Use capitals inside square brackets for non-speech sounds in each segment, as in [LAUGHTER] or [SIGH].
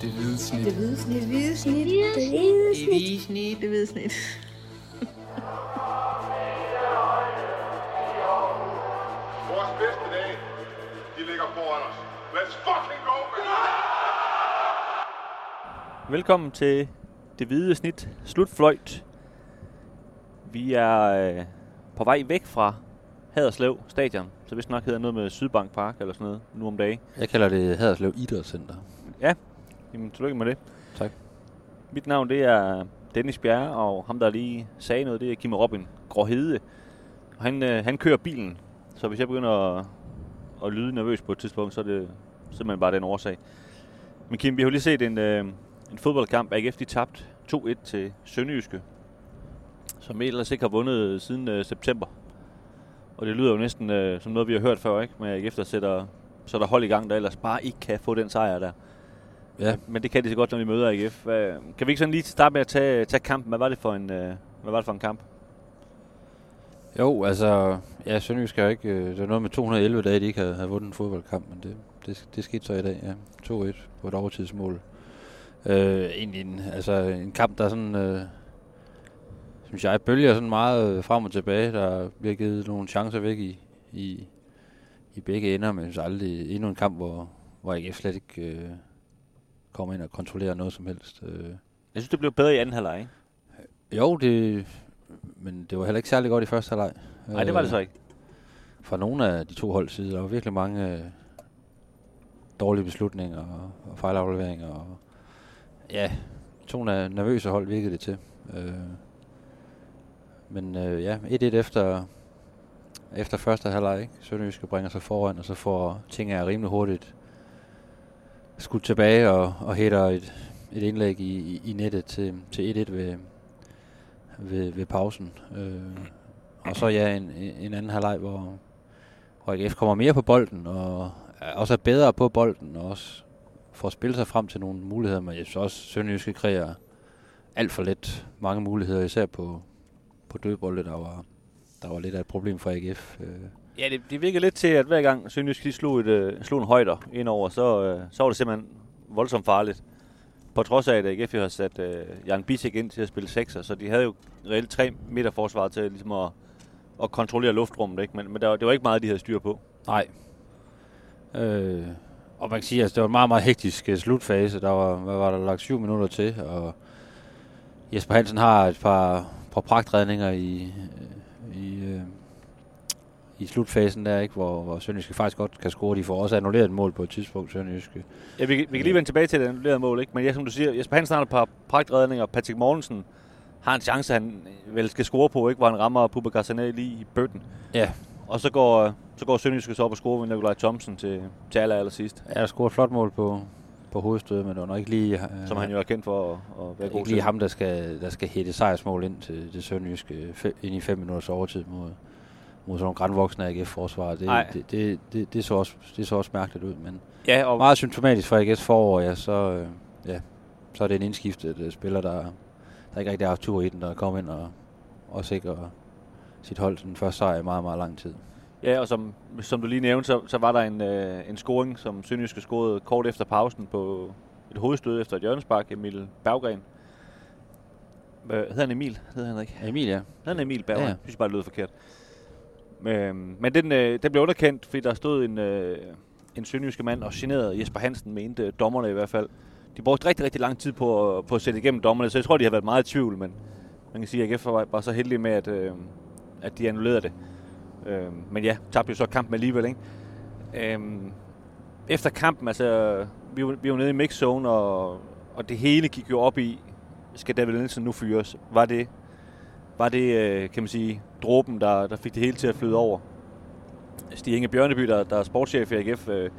Det hvide snit. Det hvide snit. Det hvide snit. Det hvide snit. hvide snit. Det hvide snit. [LAUGHS] Vores bedste dage, de ligger foran os. Let's fucking go, man! Velkommen til det hvide snit slutfløjt. Vi er øh, på vej væk fra Haderslev stadion, så hvis nok hedder noget med Sydbank Park eller sådan noget nu om dagen. Jeg kalder det Haderslev Idrætscenter. Jamen, tillykke med det. Tak. Mit navn det er Dennis Bjerre, og ham der lige sagde noget, det er Kim Robin Gråhede. Og han, øh, han kører bilen, så hvis jeg begynder at, at lyde nervøs på et tidspunkt, så er det simpelthen bare den årsag. Men Kim, vi har jo lige set en, øh, en fodboldkamp. AGF de tabt 2-1 til Sønderjyske, som ellers ikke har vundet siden øh, september. Og det lyder jo næsten øh, som noget, vi har hørt før, ikke? Med AGF, der sætter, sætter hold i gang, der ellers bare ikke kan få den sejr der. Ja, Men det kan de så godt, når de møder AGF. Kan vi ikke sådan lige starte med at tage, tage kampen? Hvad var det for en, øh, hvad var det for en kamp? jo, altså, ja, Sønderjysk jo ikke, øh, det var noget med 211 dage, de ikke havde, havde vundet en fodboldkamp, men det, det, det skete så i dag, ja. 2-1 på et overtidsmål. Øh, egentlig en, altså, en kamp, der sådan, øh, synes jeg, bølger sådan meget frem og tilbage. Der bliver givet nogle chancer væk i, i, i begge ender, men jeg synes aldrig endnu en kamp, hvor, hvor AGF slet ikke øh, kommer ind og kontrollerer noget som helst. Øh. Jeg synes, det blev bedre i anden halvleg, ikke? Jo, det, men det var heller ikke særlig godt i første halvleg. Nej, det var det så ikke. Fra nogle af de to hold side. Der var virkelig mange øh, dårlige beslutninger og, og fejlafleveringer. Og, ja, to nervøse hold virkede det til. Øh, men øh, ja, 1-1 efter, efter første halvleg. ikke? Sønderjyske bringer sig foran, og så får ting er rimelig hurtigt skudt tilbage og, og hætter et, et indlæg i, i, i nettet til, til 1-1 ved, ved, ved pausen. Øh, og så ja, en, en anden halvleg, hvor, hvor AGF kommer mere på bolden, og er også er bedre på bolden, og også får spillet sig frem til nogle muligheder, men jeg synes også, at Sønderjyske kreerer alt for let mange muligheder, især på, på dødbolde, der var, der var lidt af et problem for AGF. Øh, Ja, det, det virker lidt til, at hver gang Sønderjysk lige slog, et, øh, slog en højder indover, så, øh, så var det simpelthen voldsomt farligt. På trods af, at AGF har sat øh, Jan Bisek ind til at spille sekser, så de havde jo reelt tre meter forsvar til ligesom at, at kontrollere luftrummet, ikke? Men, men der, var- det var ikke meget, de havde styr på. Nej. Øh, og man kan sige, at altså, det var en meget, meget hektisk øh, slutfase. Der var, hvad var der lagt syv minutter til, og Jesper Hansen har et par, par pragtredninger i, øh, i, øh, i slutfasen der, ikke, hvor, hvor Sønderjyske faktisk godt kan score. De får også annulleret et mål på et tidspunkt, Sønderjyske. Ja, vi, kan- vi kan lige vende tilbage til det annullerede mål, ikke? Men ja, som du siger, Jesper Hansen har et par pragtredninger, Patrick Mortensen har en chance, han vel skal score på, ikke? Hvor han rammer Bubba Garzanet lige i bøtten. Ja, Og så går, så går Sønderjyske så op og scorer med Nikolaj Thomsen til, til aller, aller sidst. jeg har scoret et flot mål på, på hovedstødet, men det var nok ikke lige, øh, Som han jo er kendt for at, at være god ikke til. lige ham, der skal, der skal hætte sejrsmål ind til det Sønderjyske ind i fem minutters overtid mod, mod sådan grænvoksne AGF-forsvar. Det, Nej. det, det, det, det, så også, det så også mærkeligt ud, men Ja, og meget symptomatisk for AGF's forår, ja, så, øh, ja, så er det en indskiftet øh, spiller, der, der ikke rigtig har haft tur i den, der kommer ind og, og sikrer sit hold den første sejr i meget, meget lang tid. Ja, og som, som du lige nævnte, så, så var der en, øh, en scoring, som Sønderjyske scorede kort efter pausen på et hovedstød efter et hjørnespark, Emil Berggren. Hvad hedder han Emil? Hedder han ikke? Emil, ja. Hedder han Emil Berggren? Ja. Jeg synes bare, det lød forkert. Men, men den, øh, den blev underkendt, fordi der stod en, øh, en sønderjyske mand og generede Jesper Hansen, mente dommerne i hvert fald. De brugte rigtig, rigtig lang tid på, at- på at sætte igennem dommerne, så jeg tror, de har været meget i tvivl, men man kan sige, at AGF var bare så heldige med, at, øh, at de annullerede det. Øh, men ja, tabte jo så kampen alligevel, ikke? Øh, efter kampen, altså, vi var, vi var nede i mixzone, og, og det hele gik jo op i, skal David Nielsen nu fyres? Var det, var det øh, kan man sige, dråben, der, der fik det hele til at flyde over? Stig Inge Bjørneby, der, der er sportschef i AGF, øh,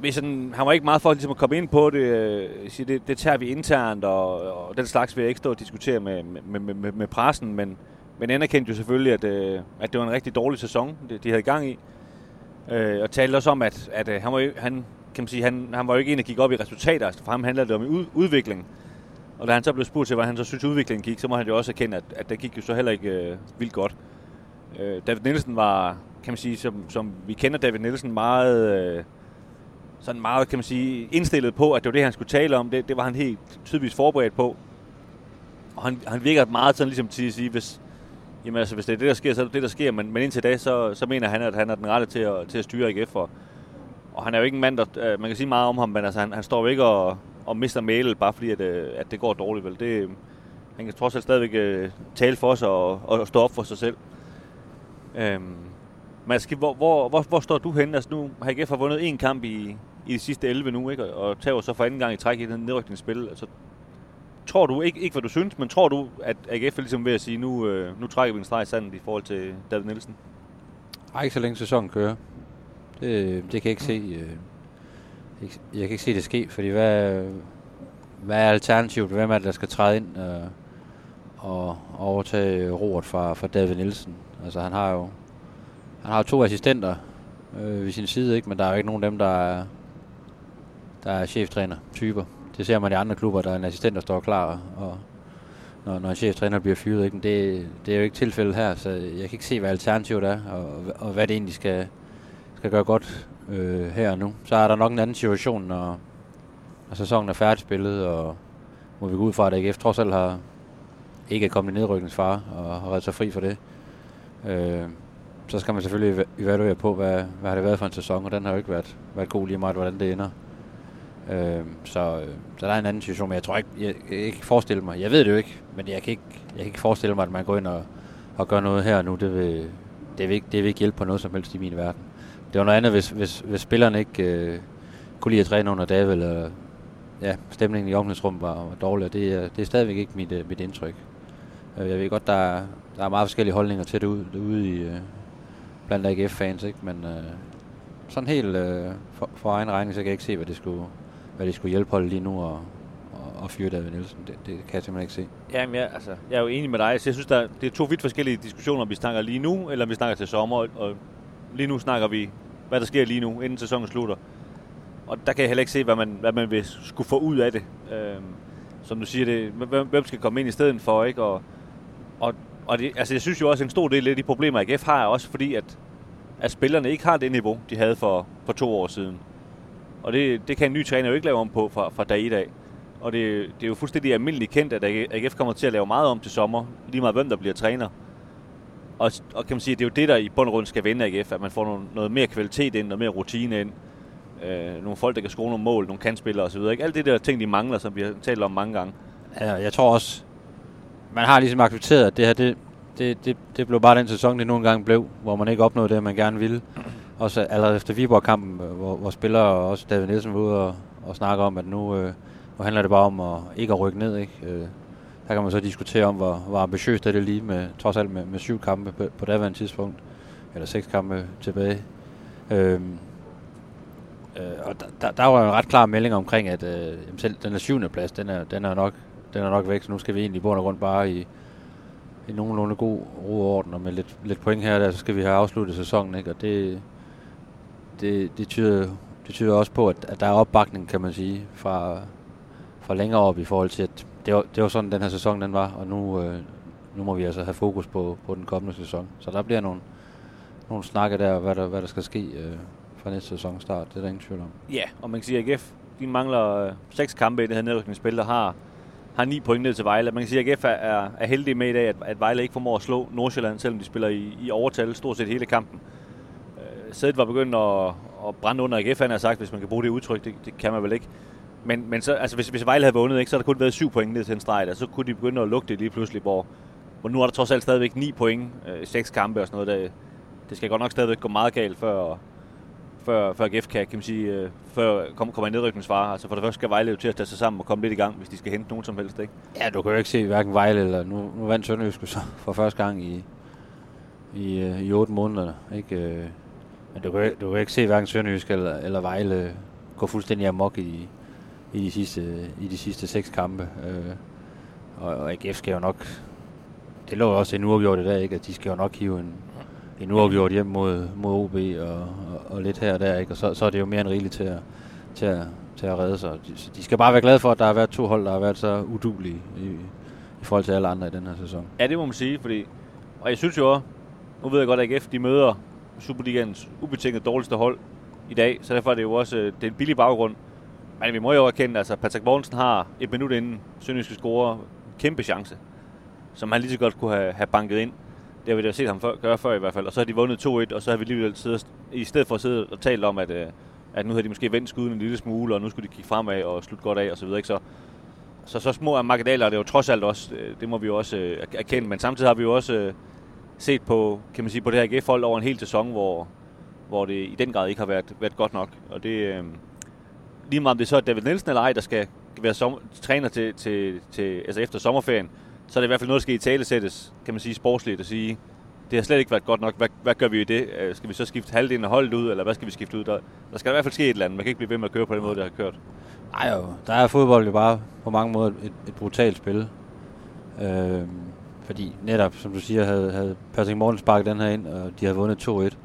hvis han, han var ikke meget for ligesom at komme ind på det, øh, sige, det, det tager vi internt, og, og den slags vil jeg ikke stå og diskutere med, med, med, med, med pressen, men, men anerkendte jo selvfølgelig, at, øh, at det var en rigtig dårlig sæson, de, de havde gang i. Øh, og talte også om, at, at øh, han, var, jo- han, kan man sige, han, han var jo ikke en, der gik op i resultater. Altså, for ham handlede det om ud, udvikling. Og da han så blev spurgt til, hvordan han så synes, udviklingen gik, så må han jo også erkende, at, at det gik jo så heller ikke øh, vildt godt. Øh, David Nielsen var, kan man sige, som, som vi kender David Nielsen meget... Øh, sådan meget, kan man sige, indstillet på, at det var det, han skulle tale om. Det, det var han helt tydeligvis forberedt på. Og han, han virker meget sådan ligesom til at sige, hvis, jamen altså, hvis det er det, der sker, så er det det, der sker. Men, men indtil da, så, så mener han, at han er den rette til at, til at styre AGF. Og, og han er jo ikke en mand, der, øh, man kan sige meget om ham, men altså, han, han står jo ikke og, og mister mailet, bare fordi, at, øh, at det går dårligt. Vel? Det, han kan trods alt stadigvæk øh, tale for sig og, og stå op for sig selv. Øhm, Mads, hvor, hvor, hvor, hvor står du henne? Altså nu har AGF har vundet en kamp i, i de sidste 11 nu, ikke? og tager så for anden gang i træk i den nedrykningsspil. Altså, tror du, ikke, ikke hvad du synes, men tror du, at AGF er ligesom ved at sige, nu, øh, nu trækker vi en streg i sandet i forhold til David Nielsen? Nej, ikke så længe sæsonen kører. Det, det kan jeg ikke se. Øh, jeg kan ikke se det ske, fordi hvad, hvad er alternativet? Hvem er det, der skal træde ind øh, og overtage roret fra, fra David Nielsen? Altså han har jo han har to assistenter øh, ved sin side, ikke? men der er jo ikke nogen af dem, der er, der er cheftræner typer. Det ser man i andre klubber, der er en assistent, der står klar, og når, når en cheftræner bliver fyret. Ikke? Det, det er jo ikke tilfældet her, så jeg kan ikke se, hvad alternativet er, og, og hvad det egentlig skal, skal gøre godt øh, her og nu. Så er der nok en anden situation, når, når sæsonen er færdigspillet, og må vi gå ud fra, at AGF trods alt har ikke er kommet i nedrykningsfare og har reddet sig fri for det. Øh, så skal man selvfølgelig evaluere på, hvad, hvad har det været for en sæson, og den har jo ikke været, været god lige meget, hvordan det ender. Øh, så, øh, så der er en anden situation, men jeg tror ikke, jeg, jeg, jeg kan ikke forestille mig, jeg ved det jo ikke, men jeg kan ikke, jeg kan ikke forestille mig, at man går ind og, og gør noget her nu. Det vil, det, vil ikke, det vil ikke hjælpe på noget som helst i min verden. Det var noget andet, hvis, hvis, hvis spillerne ikke øh, kunne lide at træne under David, eller ja, stemningen i omklædningsrummet var, var dårlig, og det, det er stadigvæk ikke mit, øh, mit indtryk. Øh, jeg ved godt, der er, der er meget forskellige holdninger til det ude, ude i, øh, blandt AGF-fans, ikke? men øh, sådan helt øh, for, for egen regning, så kan jeg ikke se, hvad det skulle, hvad det skulle hjælpe holdet lige nu og, og, og fyre David Nielsen. Det, det kan jeg simpelthen ikke se. Jamen, jeg, altså, jeg er jo enig med dig. Så jeg synes, der, det er to vidt forskellige diskussioner, om vi snakker lige nu, eller om vi snakker til sommer. Og lige nu snakker vi, hvad der sker lige nu, inden sæsonen slutter. Og der kan jeg heller ikke se, hvad man, hvad man vil skulle få ud af det. Øhm, som du siger, det, hvem, hvem skal komme ind i stedet for, ikke? Og, og, og det, altså, jeg synes jo også, at en stor del af de problemer, AGF har, er også fordi, at, at spillerne ikke har det niveau, de havde for, for to år siden. Og det, det kan en ny træner jo ikke lave om på fra, fra dag i dag. Og det, det er jo fuldstændig almindeligt kendt, at AGF kommer til at lave meget om til sommer, lige meget hvem der bliver træner. Og, og kan man sige, at det er jo det, der i bund og grund skal vende AGF, at man får noget, noget mere kvalitet ind, noget mere rutine ind. Øh, nogle folk, der kan score nogle mål, nogle kandspillere osv. Ikke? Alt det der ting, de mangler, som vi har talt om mange gange. Ja, jeg tror også, man har ligesom accepteret, at det her, det, det, det, det blev bare den sæson, det nogle gange blev, hvor man ikke opnåede det, man gerne ville. Også allerede efter Viborg-kampen, hvor, hvor spillere og også David Nielsen var ude og, og snakke om, at nu, øh, nu handler det bare om at ikke at rykke ned. Ikke? Øh, der kan man så diskutere om, hvor, hvor ambitiøst er det lige med, trods alt med, med syv kampe på, på daværende tidspunkt, eller seks kampe tilbage. Øhm, øh, og der, der, der var jo en ret klar melding omkring, at øh, selv den er syvende plads, den er, den er nok den er nok væk, så nu skal vi egentlig i bund og grund bare i, i nogenlunde god ro og orden, og med lidt, lidt point her der, så skal vi have afsluttet sæsonen, ikke? og det, det, det, tyder, det tyder også på, at, at der er opbakning, kan man sige, fra, fra længere op i forhold til, at det var, det var sådan, den her sæson den var, og nu, øh, nu må vi altså have fokus på, på den kommende sæson. Så der bliver nogle, nogle snakke der, hvad der, hvad der skal ske øh, fra næste sæson start. Det er der ingen tvivl om. Ja, og man kan sige, at AGF de mangler øh, seks kampe i det her nedrykningsspil, der har har ni point ned til Vejle. Man kan sige, at AGF er, er, er heldig med i dag, at, at Vejle ikke formår at slå Nordsjælland, selvom de spiller i, i overtal stort set hele kampen. Øh, Sædet var begyndt at, at brænde under AGF, han har sagt, hvis man kan bruge det udtryk. Det, det kan man vel ikke. Men, men så, altså, hvis, hvis Vejle havde vundet, ikke, så havde der kun været syv point ned til en streg, og så kunne de begynde at lugte det lige pludselig, hvor, hvor nu er der trods alt stadigvæk ni point, øh, seks kampe og sådan noget. Der, det skal godt nok stadigvæk gå meget galt, før, før, før GF kan, kan man sige, øh, før kommer i nedrykningsfare. Altså for det første skal Vejle jo til at tage sig sammen og komme lidt i gang, hvis de skal hente nogen som helst, ikke? Ja, du kan jo ikke se hverken Vejle eller... Nu, nu vandt Sønderjysk så for første gang i, i, øh, i otte måneder, ikke? Øh, men du kan, du kan ikke se hverken Sønderjysk eller, eller Vejle gå fuldstændig amok i, i, de sidste, i de sidste seks kampe. Øh, og, og AGF skal jo nok... Det lå også en uafgjort i dag, ikke? At de skal jo nok hive en, en uafgjort hjem mod, mod OB og, og, og lidt her og der, ikke? og så, så er det jo mere end rigeligt til at, til at, til at redde sig. De, de skal bare være glade for, at der har været to hold, der har været så udulige i, i forhold til alle andre i den her sæson. Ja, det må man sige, fordi... Og jeg synes jo også, nu ved jeg godt, at AGF de møder Superligans ubetinget dårligste hold i dag, så derfor er det jo også øh, det er en billig baggrund. Men vi må jo erkende, at altså, Patrick Mortensen har et minut inden Sønderjyske score kæmpe chance, som han lige så godt kunne have, have banket ind. Det har vi da set ham før, gøre før i hvert fald. Og så har de vundet 2-1, og så har vi alligevel siddet, i stedet for at sidde og tale om, at, øh, at nu havde de måske vendt skuden en lille smule, og nu skulle de kigge fremad og slutte godt af og så videre. Ikke? Så, så, så små er marginaler, det er jo trods alt også, øh, det må vi jo også øh, erkende. Men samtidig har vi jo også øh, set på, kan man sige, på det her AGF-hold over en hel sæson, hvor, hvor det i den grad ikke har været, været godt nok. Og det, øh, lige meget om det så er David Nielsen eller ej, der skal være som, træner til, til, til, altså efter sommerferien, så er det i hvert fald noget, der skal i tale sættes, kan man sige, sportsligt at sige, det har slet ikke været godt nok. Hvad, hvad gør vi i det? Øh, skal vi så skifte halvdelen af holdet ud, eller hvad skal vi skifte ud? Der, der skal i hvert fald ske et eller andet. Man kan ikke blive ved med at køre på den måde, der har kørt. Nej jo, der er fodbold jo bare på mange måder et, et brutalt spil. Øh, fordi netop, som du siger, havde, havde Patrick Morten sparket den her ind, og de havde vundet 2-1.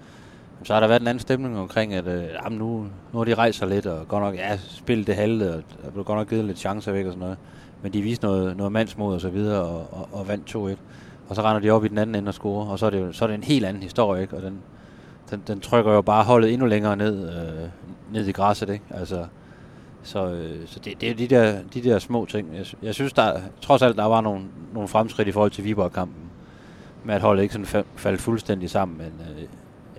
Så har der været en anden stemning omkring, at øh, jamen nu, nu har de rejser lidt, og godt nok, ja, spillet det halve, og der blev godt nok givet lidt chancer væk og sådan noget. Men de viste noget, noget mandsmod og så videre, og, og, og vandt 2-1. Og så render de op i den anden ende og scorer, og så er det, jo, så er det en helt anden historie, ikke? Og den, den, den trykker jo bare holdet endnu længere ned, øh, ned i græsset, ikke? Altså, så, øh, så det, det er de der, de der små ting. Jeg, jeg synes, der trods alt, der var nogle, nogle fremskridt i forhold til Viborg-kampen. Med at holdet ikke sådan faldt fuldstændig sammen, men øh,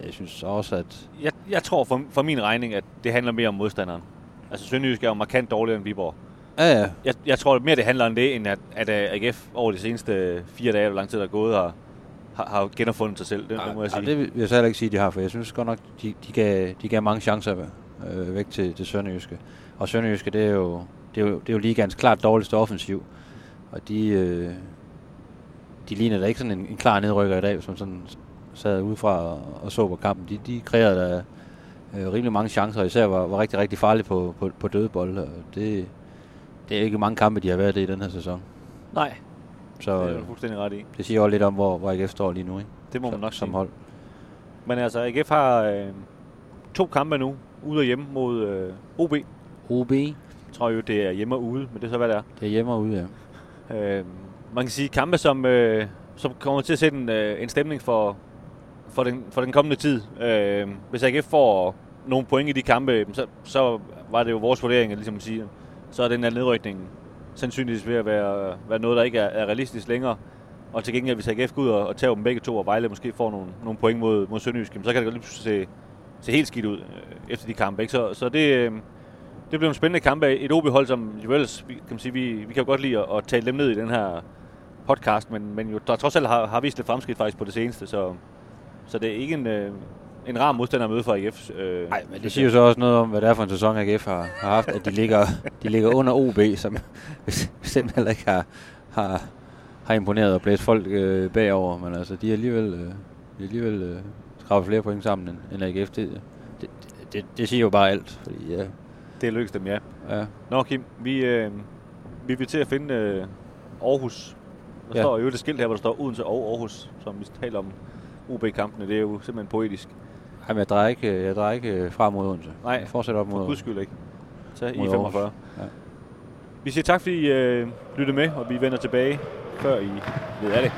jeg synes også, at... Jeg, jeg tror for, for min regning, at det handler mere om modstanderen. Altså Sønderjysk er jo markant dårligere end Viborg. Ja, ja. Jeg, jeg tror mere, det handler om det, end at, at AGF over de seneste fire dage, hvor lang tid der er gået, har, har, har genopfundet sig selv. Det, ja, det må jeg sige. Ja, det vil jeg så heller ikke sige, de har, for jeg synes godt nok, de, de, gav, de gav mange chancer øh, væk til, til Sønderjyske. Og Sønderjyske, det er jo, det er jo, det er jo lige ganske klart dårligste offensiv. Og de, øh, de ligner da ikke sådan en, en klar nedrykker i dag, som sådan sad udefra og, og så på kampen. De, de kreerede da øh, rimelig mange chancer, især var, var rigtig, rigtig farlige på, på, på dødebold. Det, det er ikke mange kampe, de har været i den her sæson. Nej, så, det er du fuldstændig ret i. Det siger jo lidt om, hvor, hvor AGF står lige nu, ikke? Det må som, man nok som sige. hold. Men altså, AGF har øh, to kampe nu, ude og hjemme mod øh, OB. OB? Jeg tror jo, det er hjemme og ude, men det er så, hvad det er. Det er hjemme og ude, ja. Øh, man kan sige kampe, som, øh, som kommer til at sætte en, øh, en stemning for, for, den, for den kommende tid. Øh, hvis AGF får nogle point i de kampe, så, så var det jo vores vurdering, ligesom at sige, så er den her nedrykning sandsynligvis ved at være, være noget, der ikke er, er realistisk længere. Og til gengæld, hvis AGF går ud og, og tager dem begge to, og Vejle måske får nogle, nogle point mod, mod Sønderjysk, så kan det godt lige se, se helt skidt ud øh, efter de kampe. Ikke? Så, så det, øh, det bliver en spændende kamp. Et OB-hold, som jo ellers, kan man sige, vi, vi kan jo godt lide at, at tale dem ned i den her podcast, men, men jo, der trods alt har, har vist lidt fremskridt faktisk på det seneste, så, så det er ikke en, øh, en rar modstander at møde for AGF. Øh, Nej, men det siger jo så også noget om, hvad det er for en sæson, AGF har, har haft, at de ligger, de ligger under OB, som [LAUGHS] bestemt heller ikke har, har, har imponeret og blæst folk øh, bagover, men altså, de har alligevel, øh, de har alligevel øh, skrabet flere point sammen end, end AGF. Det, det, det, det, siger jo bare alt, fordi ja, det lykkes dem, ja. ja. Nå, Kim, vi, øh, vi vil til at finde øh, Aarhus. Der ja. står jo et skilt her, hvor der står Odense og Aarhus, som vi taler om OB-kampene. Det er jo simpelthen poetisk. Jamen, jeg drejer ikke, jeg drejer ikke fra mod Odense. Nej, jeg fortsætter op mod for guds skyld ikke. Så i 45. Ja. Vi siger tak, fordi I øh, lyttede med, og vi vender tilbage, før I ved af det.